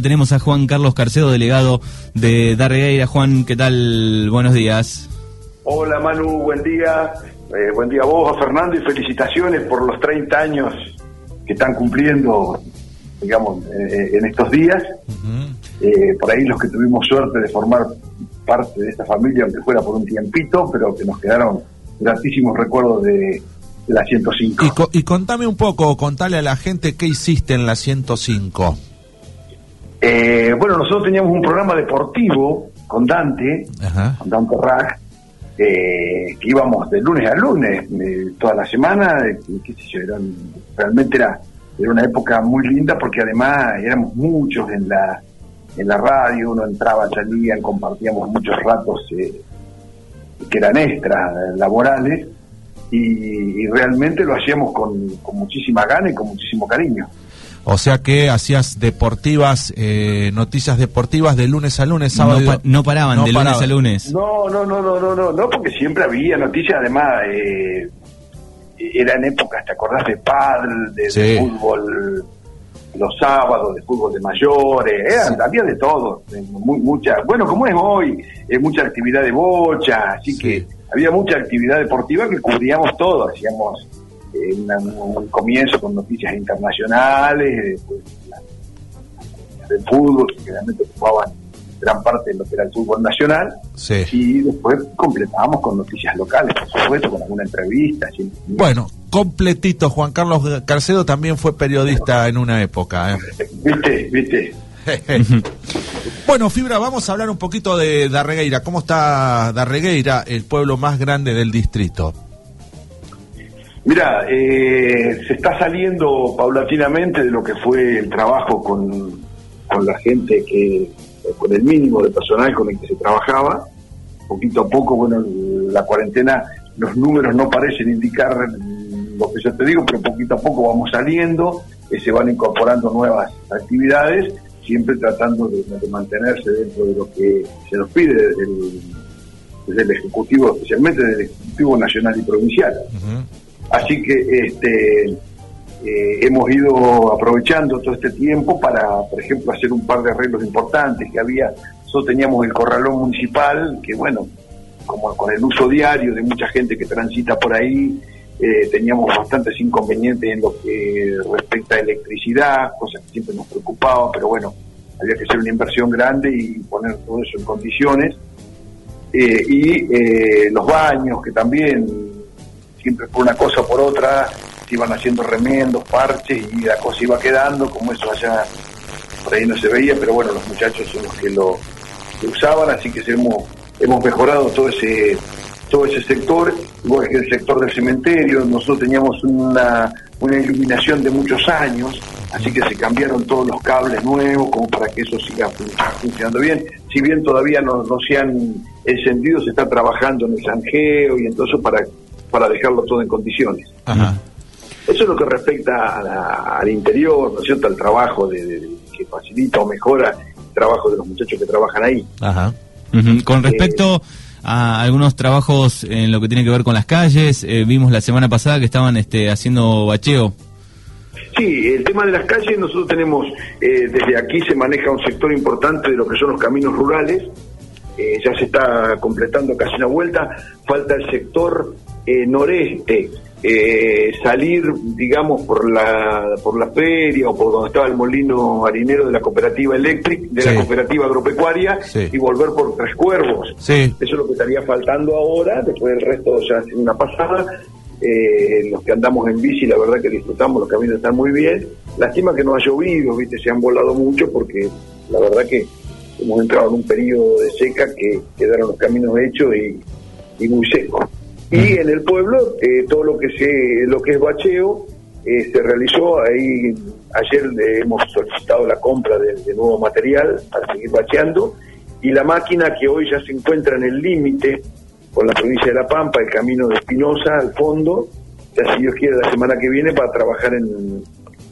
Tenemos a Juan Carlos Carcedo, delegado de Darregueira. Juan, ¿qué tal? Buenos días. Hola Manu, buen día. Eh, buen día a vos, a Fernando, y felicitaciones por los 30 años que están cumpliendo, digamos, eh, en estos días. Eh, por ahí los que tuvimos suerte de formar parte de esta familia, aunque fuera por un tiempito, pero que nos quedaron gratísimos recuerdos de, de la 105. Y, co- y contame un poco, contale a la gente qué hiciste en la 105. Eh, bueno, nosotros teníamos un programa deportivo con Dante, Ajá. con Dante Raj, eh, que íbamos de lunes a lunes, eh, toda la semana, eh, qué sé yo, eran- realmente era, era una época muy linda porque además éramos muchos en la, en la radio, uno entraba, salían, compartíamos muchos ratos eh, que eran extras laborales y, y realmente lo hacíamos con, con muchísima gana y con muchísimo cariño. O sea que hacías deportivas, eh, noticias deportivas de lunes a lunes, sábado. No, pa- no paraban No de lunes a lunes. No, no, no, no, no, no, no, porque siempre había noticias, además, eh, eran épocas, ¿te acordás de pádel, de, fútbol los sábados, de fútbol de mayores, eran, había de todo, eh, muy, mucha, bueno, como es hoy, eh, mucha actividad de bocha, así Sí. que había mucha actividad deportiva que cubríamos todo, hacíamos una- un comienzo con noticias internacionales, eh, después las del fútbol, que generalmente ocupaban gran parte de lo que era el fútbol nacional, Sí. y después completábamos con noticias locales, por supuesto, con alguna entrevista. Bueno, completito, Juan Carlos Carcedo también fue periodista en una época. ¿eh? ¿Viste? ¿Viste? bueno, Fibra, vamos a hablar un poquito de Darregueira. ¿Cómo está Darregueira, el pueblo más grande del distrito? Mira, eh, se está saliendo paulatinamente de lo que fue el trabajo con, con la gente que, con el mínimo de personal con el que se trabajaba. Poquito a poco, bueno, la cuarentena, los números no parecen indicar lo que yo te digo, pero poquito a poco vamos saliendo, eh, se van incorporando nuevas actividades, siempre tratando de, mantenerse dentro de lo que se nos pide desde el, desde el Ejecutivo, especialmente del Ejecutivo Nacional y Provincial. Así que este, eh, hemos ido aprovechando todo este tiempo para, por ejemplo, hacer un par de arreglos importantes que había. Nosotros teníamos el corralón municipal, que bueno, como con el uso diario de mucha gente que transita por ahí, eh, teníamos bastantes inconvenientes en lo que respecta a electricidad, cosas que siempre nos preocupaban, pero bueno, había que hacer una inversión grande y poner todo eso en condiciones. Eh, y eh, los baños, que también siempre por una cosa o por otra se iban haciendo remendos, parches y la cosa iba quedando, como eso allá por ahí no se veía, pero bueno, los muchachos son los que lo usaban, así que hemos, hemos mejorado todo ese todo ese sector, igual que el sector del cementerio, nosotros teníamos una, una iluminación de muchos años, así que se cambiaron todos los cables nuevos como para que eso siga fun- funcionando bien. Si bien todavía no, no se han encendido, se está trabajando en el zanjeo y entonces para, para dejarlo todo en condiciones. Ajá. Eso es lo que respecta a la- al interior, ¿no es cierto?, al trabajo de, de- que facilita o mejora el trabajo de los muchachos que trabajan ahí. Ajá. Con respecto a algunos trabajos en lo que tiene que ver con las calles, eh, vimos la semana pasada que estaban este, haciendo bacheo. Sí, el tema de las calles, nosotros tenemos, eh, desde aquí se maneja un sector importante de lo que son los caminos rurales, eh, ya se está completando casi una vuelta, falta el sector eh, noreste, eh, salir, digamos, por la por la feria o por donde estaba el molino harinero de la cooperativa eléctrica, de Sí. la cooperativa agropecuaria, Sí. y volver por Tres Cuervos. Sí. Eso es lo que estaría faltando ahora, después del resto ya es una pasada. Eh, los que andamos en bici, la verdad que disfrutamos, los caminos están muy bien. Lástima que no ha llovido, viste, se han volado mucho porque la verdad que hemos entrado en un periodo de seca que quedaron los caminos hechos y, y muy secos. Y en el pueblo, eh, todo lo que se, lo que es bacheo, eh, se realizó ahí, ayer le hemos solicitado la compra de, de nuevo material para seguir bacheando, y la máquina que hoy ya se encuentra en el límite con la provincia de La Pampa, el camino de Espinosa al fondo, ya si Dios quiere la semana que viene para trabajar en,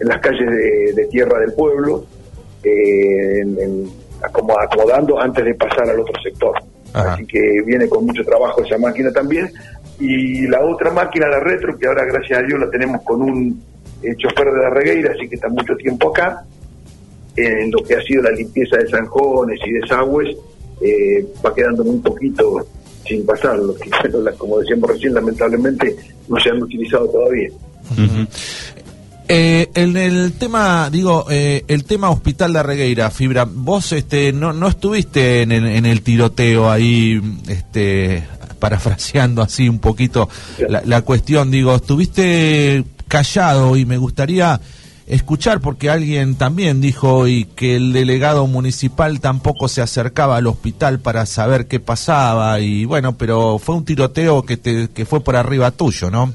en las calles de, de tierra del pueblo, eh, en- en- acomo- acomodando antes de pasar al otro sector. Ajá. Así que viene con mucho trabajo esa máquina también. Y la otra máquina, la retro, que ahora gracias a Dios la tenemos con un eh, chofer de la regueira, así que está mucho tiempo acá. en lo que ha sido la limpieza de zanjones y desagües, eh, va quedando muy poquito sin pasar, los que, como decíamos recién, lamentablemente no se han utilizado todavía. Eh, en el tema, digo, eh, el tema Hospital de Regueira, Fibra, vos este, no, no estuviste en el, en el tiroteo ahí, este, parafraseando así un poquito la, la, cuestión, digo, estuviste callado y me gustaría escuchar porque alguien también dijo hoy que el delegado municipal tampoco se acercaba al hospital para saber qué pasaba y bueno, pero fue un tiroteo que, te, que fue por arriba tuyo, ¿no?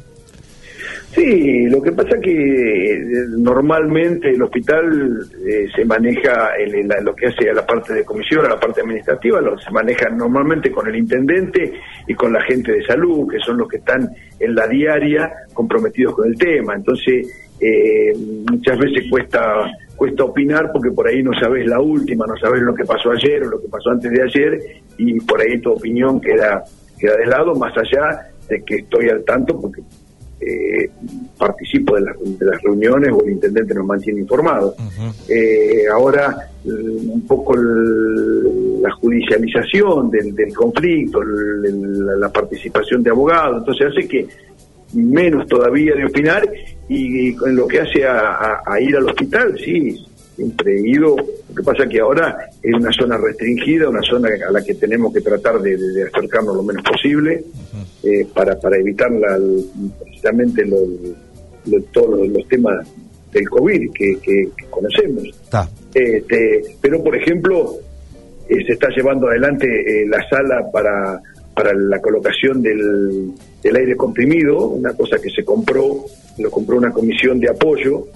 Sí, lo que pasa que eh, normalmente el hospital eh, se maneja en, lo que hace a la parte de comisión, a la parte administrativa, lo, se maneja normalmente con el intendente y con la gente de salud, que son los que están en la diaria comprometidos con el tema. Entonces, eh, muchas veces cuesta cuesta opinar porque por ahí no sabes la última, no sabes lo que pasó ayer o lo que pasó antes de ayer y por ahí tu opinión queda queda de lado, más allá de que estoy al tanto porque eh, participo de, las reuniones o el intendente nos mantiene informados. Eh, ahora, un poco la judicialización del, conflicto, la participación de abogados, entonces hace que menos todavía de opinar y, en lo que hace a, ir al hospital, sí, ido. Lo que pasa que ahora es una zona restringida, una zona a la que tenemos que tratar de, acercarnos lo menos posible eh, para, para evitar la, precisamente todos los, temas del COVID que, conocemos. Este, pero, por ejemplo, eh, se está llevando adelante eh, la sala para, para la colocación del, del aire comprimido, una cosa que se compró lo compró una comisión de apoyo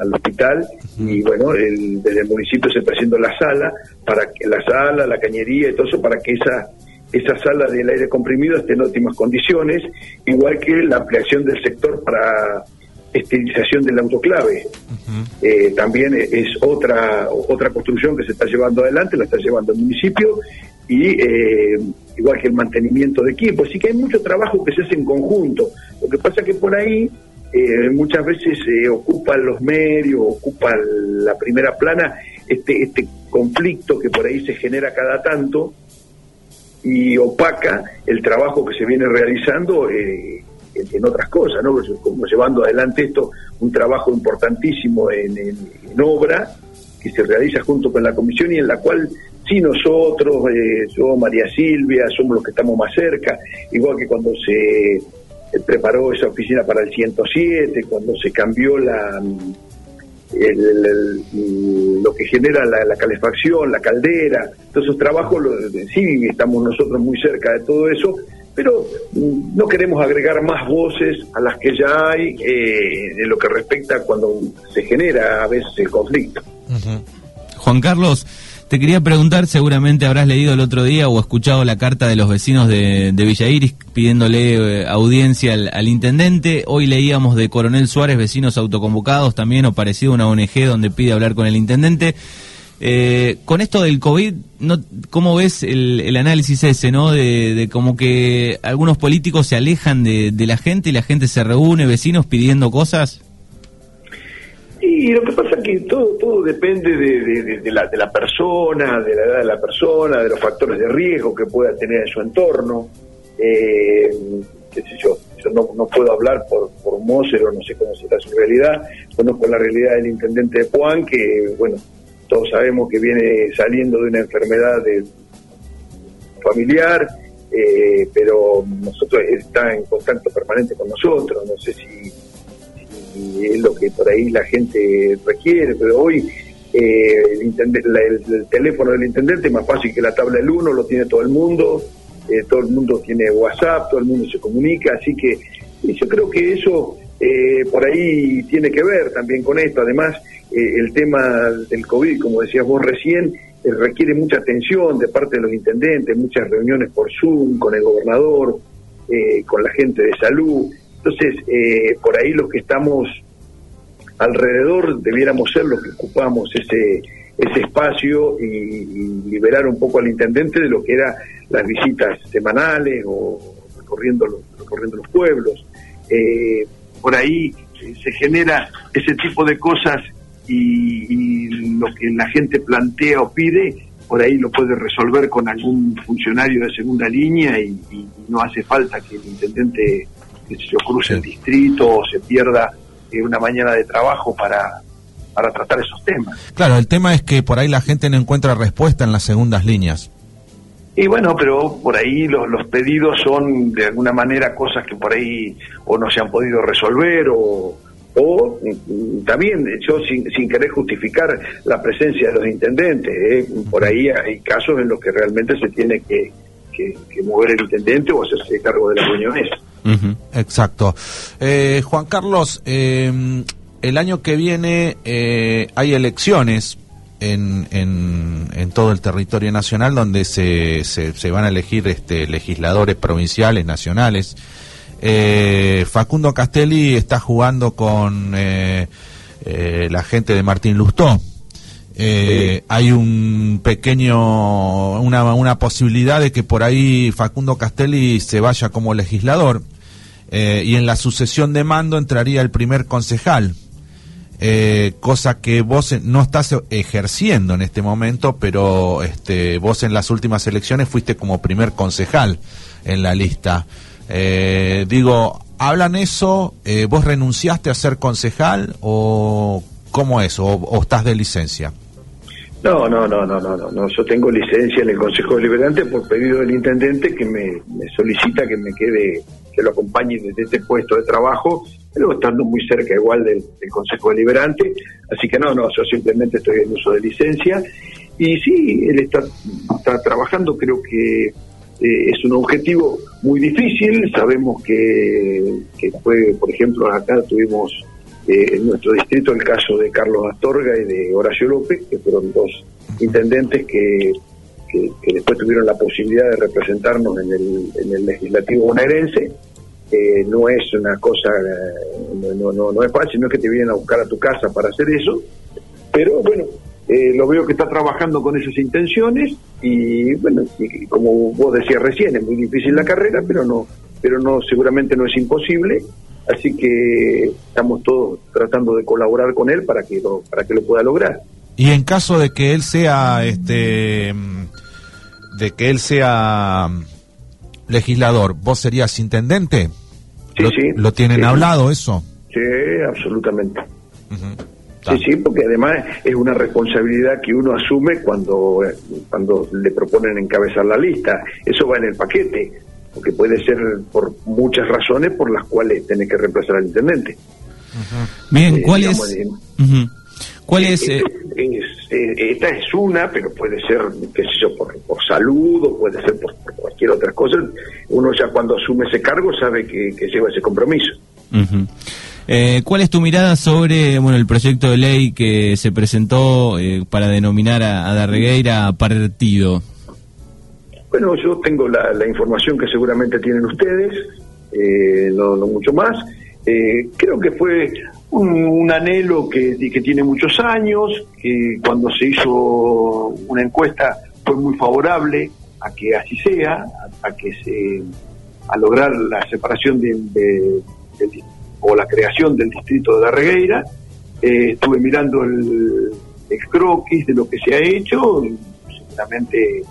al hospital y bueno, el, desde el municipio se está haciendo la sala, para que la sala, la cañería y todo eso, para que esa, esa sala del aire comprimido esté en óptimas condiciones, igual que la ampliación del sector para estilización del autoclave. Eh, también es otra, otra construcción que se está llevando adelante, la está llevando el municipio, y eh, igual que el mantenimiento de equipos. Así que hay mucho trabajo que se hace en conjunto. Lo que pasa que por ahí eh, muchas veces se ocupan los medios, ocupa la primera plana este, este conflicto que por ahí se genera cada tanto y opaca el trabajo que se viene realizando eh, en, otras cosas, ¿no? Como llevando adelante esto, un trabajo importantísimo en, obra que se realiza junto con la comisión y en la cual sí nosotros, eh, yo, María Silvia, somos los que estamos más cerca, igual que cuando se preparó esa oficina para el 107, cuando se cambió la lo que genera la, calefacción, la caldera, todos esos trabajos, sí estamos nosotros muy cerca de todo eso, pero mm, no queremos agregar más voces a las que ya hay eh, en lo que respecta cuando se genera a veces el conflicto. Juan Carlos, te quería preguntar, seguramente habrás leído el otro día o escuchado la carta de los vecinos de, Villa Iris pidiéndole eh, audiencia al, intendente. Hoy leíamos de Coronel Suárez, vecinos autoconvocados también, o parecido a una ONG donde pide hablar con el intendente. Eh, con esto del COVID, ¿cómo ves el, análisis ese, no? De, como que algunos políticos se alejan de, de la gente y la gente se reúne, vecinos pidiendo cosas. Y lo que pasa es que todo, todo depende de, la, de la persona, de la edad de la persona, de los factores de riesgo que pueda tener en su entorno. Eh, qué sé yo, yo no, no puedo hablar por, por Moser o no sé cómo será su realidad. Conozco la realidad del intendente de Juan, que, bueno, todos sabemos que viene saliendo de una enfermedad de, familiar, eh, pero nosotros está en contacto permanente con nosotros. No sé si y es lo que por ahí la gente requiere, pero hoy eh, el, teléfono del intendente es más fácil que la tabla del 1, lo tiene todo el mundo, eh, todo el mundo tiene WhatsApp, todo el mundo se comunica, así que yo creo que eso eh, por ahí tiene que ver también con esto, además el tema del COVID, como decías vos recién, requiere mucha atención de parte de los intendentes, muchas reuniones por Zoom con el gobernador, con la gente de salud, entonces, eh, por ahí los que estamos alrededor debiéramos ser los que ocupamos ese, ese espacio y, liberar un poco al intendente de lo que eran las visitas semanales o recorriendo los, recorriendo los pueblos. Eh, por ahí se genera ese tipo de cosas y, lo que la gente plantea o pide, por ahí lo puede resolver con algún funcionario de segunda línea y, no hace falta que el intendente que se cruce el distrito o se pierda eh, una mañana de trabajo para, para tratar esos temas. Claro, el tema es que por ahí la gente no encuentra respuesta en las segundas líneas. Y bueno, pero por ahí los, los pedidos son de alguna manera cosas que por ahí o no se han podido resolver o, o mm, también yo sin, sin querer justificar la presencia de los intendentes, ¿eh? por ahí hay casos en los que realmente se tiene que, que, mover el intendente o hacerse cargo de la reuniones. Exacto. Eh, Juan Carlos, eh, el año que viene hay elecciones en, en, todo el territorio nacional donde se, se, van a elegir este, legisladores provinciales, nacionales. Eh, Facundo Castelli está jugando con eh, eh, la gente de Martín Lustó. Hay un pequeño, una, una posibilidad de que por ahí Facundo Castelli se vaya como legislador y en la sucesión de mando entraría el primer concejal eh, cosa que vos no estás ejerciendo en este momento, pero este, vos en las últimas elecciones fuiste como primer concejal en la lista. Eh, digo, ¿hablan eso? Eh, ¿Vos renunciaste a ser concejal o cómo es? ¿O, estás de licencia? No, no, no, no, no, no, Yo tengo licencia en el Consejo Deliberante por pedido del intendente que me, solicita que me quede, que lo acompañe desde este puesto de trabajo. Pero estando muy cerca igual del, Consejo Deliberante, así que no, no, yo simplemente estoy en uso de licencia, y sí, él está, está trabajando, creo que eh, es un objetivo muy difícil, sabemos que, que fue, por ejemplo, acá tuvimos eh, en nuestro distrito el caso de Carlos Astorga y de Horacio López, que fueron dos intendentes que, que, después tuvieron la posibilidad de representarnos en el, en el legislativo bonaerense, no es una cosa, eh, no, no, no es fácil, no es que te vienen a buscar a tu casa para hacer eso, pero bueno, eh, lo veo que está trabajando con esas intenciones y bueno, y como vos decías recién, es muy difícil la carrera, pero no, pero no, seguramente no es imposible, así que estamos todos tratando de colaborar con él para que lo, para que lo pueda lograr. Y en caso de que él sea, este, de que él sea legislador, ¿vos serías intendente? Sí, ¿Lo, sí. ¿Lo tienen hablado eso? Sí, absolutamente. Sí, sí, porque además es una responsabilidad que uno asume cuando, cuando le proponen encabezar la lista. Eso va en el paquete, porque puede ser por muchas razones por las cuales tiene que reemplazar al intendente. Bien, eh, ¿cuál es? ¿Cuál es? Eh? esta es una, pero puede ser, qué sé yo, por, salud o puede ser por, cualquier otra cosa. Uno ya cuando asume ese cargo sabe que, lleva ese compromiso. Eh, ¿Cuál es tu mirada sobre bueno el proyecto de ley que se presentó eh, para denominar a, a Darregueira partido? Bueno, yo tengo la, información que seguramente tienen ustedes, no, no mucho más. creo que fue un, anhelo que, que, tiene muchos años, que cuando se hizo una encuesta fue muy favorable a que así sea, a, que se a lograr la separación de, o la creación del distrito de la Regueira. Eh, estuve mirando el, croquis de lo que se ha hecho, seguramente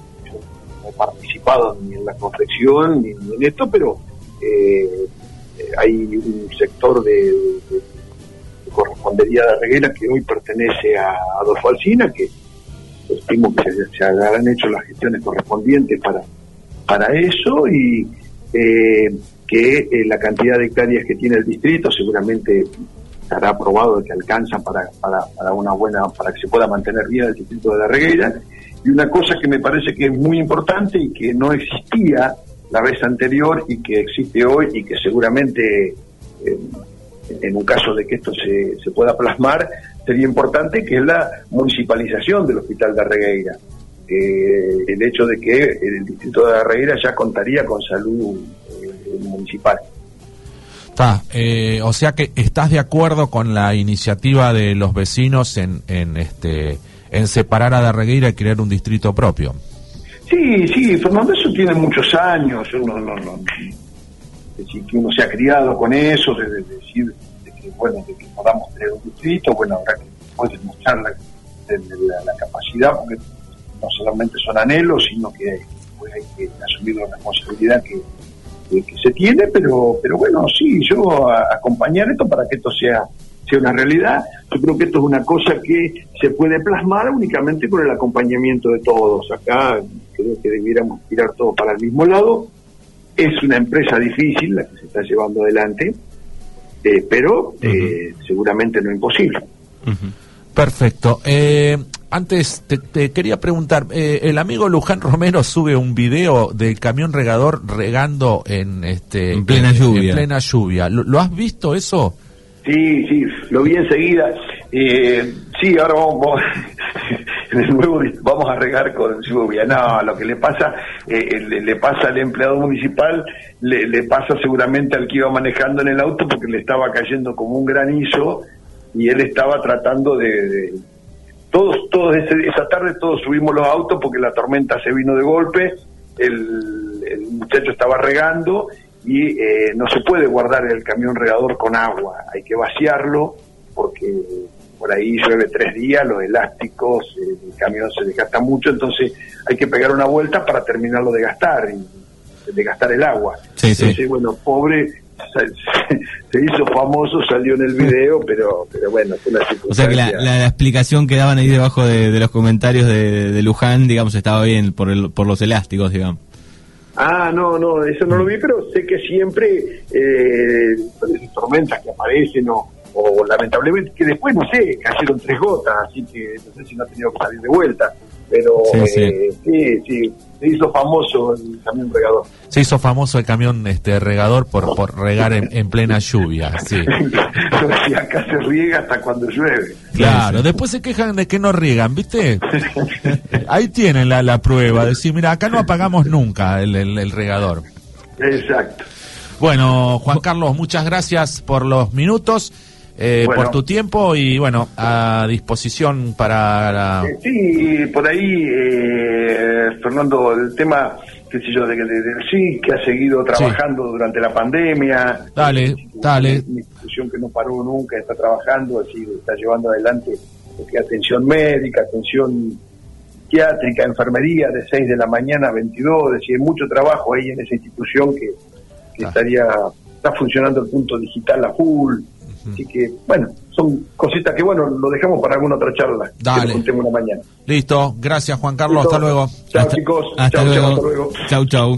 he participado ni en la confección ni, en esto, pero eh, hay un sector de correspondería de Reguera, que hoy pertenece a Adolfo Alsina, que estimo que se, habrán hecho las gestiones correspondientes para, para eso y eh, que eh, la cantidad de hectáreas que tiene el distrito seguramente estará aprobado que alcanza para, para, para, una buena, para que se pueda mantener bien el distrito de la Reguera. Y una cosa que me parece que es muy importante y que no existía la vez anterior y que existe hoy y que seguramente eh, en un caso de que esto se, se pueda plasmar, sería importante, que es la municipalización del Hospital de Arregueira. Eh, el hecho de que el distrito de Arregueira ya contaría con salud eh, municipal. Está, o sea que estás de acuerdo con la iniciativa de los vecinos en, en este en separar a Darregueira y crear un distrito propio. Sí, sí, Fernando, eso tiene muchos años. no, no, no, decir, que uno se ha criado con eso, de, decir que, bueno, de que podamos tener un distrito, bueno, habrá que puede demostrar la, capacidad, porque no solamente son anhelos, sino que pues, hay que asumir la responsabilidad que, que, se tiene, pero, pero bueno, sí, yo acompañar esto para que esto sea sea una realidad. Yo creo que esto es una cosa que se puede plasmar únicamente con el acompañamiento de todos. Acá creo que debiéramos tirar todo para el mismo lado. Es una empresa difícil la que se está llevando adelante, eh, pero eh, seguramente no imposible. Perfecto. Eh, antes te, quería preguntar, el amigo Luján Romero sube un video del camión regador regando en este en plena lluvia. En plena lluvia. ¿Lo, has visto eso? Sí, sí, lo vi enseguida. Eh, sí, ahora vamos, de nuevo vamos a regar con lluvia. No, lo que le pasa, eh, le, pasa al empleado municipal, le, pasa seguramente al que iba manejando en el auto porque le estaba cayendo como un granizo y él estaba tratando de, todos, todos esa tarde todos subimos los autos porque la tormenta se vino de golpe, el, el muchacho estaba regando y eh, no se puede guardar el camión regador con agua, hay que vaciarlo porque por ahí llueve tres días, los elásticos, el camión se desgasta mucho, entonces hay que pegar una vuelta para terminarlo de gastar, y, de gastar el agua. Sí, sí. bueno, pobre, se hizo famoso, salió en el video, pero, pero bueno, fue una O sea que la, explicación que daban ahí debajo de, los comentarios de, de, Luján, digamos, estaba bien por, el, por los elásticos, digamos. Ah, no, no, eso no lo vi, pero sé que siempre eh, tormentas que aparecen o, o, lamentablemente que después, no sé, cayeron tres gotas, así que no sé si no ha tenido que salir de vuelta. Pero sí, eh, sí. se hizo famoso el camión regador. Se hizo famoso el camión este regador por, por regar en, plena lluvia, sí. acá se riega hasta cuando llueve. Claro, después se quejan de que no riegan, ¿viste? Ahí tienen la, la prueba, decir, mira, acá no apagamos nunca el, el regador. Exacto. Bueno, Juan Carlos, muchas gracias por los minutos. Eh, por tu tiempo y bueno, a disposición para... La... Sí, por ahí, eh, Fernando, el tema, qué sé yo, de, sí, que ha seguido trabajando durante la pandemia. Dale, dale. Una institución que no paró nunca, está trabajando, así está llevando adelante atención médica, atención psiquiátrica, enfermería de 6 de la mañana a 22, es decir, mucho trabajo ahí en esa institución que, que estaría, está funcionando el punto digital a full, Así que, bueno, son cositas que, bueno, lo dejamos para alguna otra charla. Dale. Que una mañana. Listo. Gracias, Juan Carlos. Hasta luego. Chao, chicos. Hasta, luego. Chao, chao.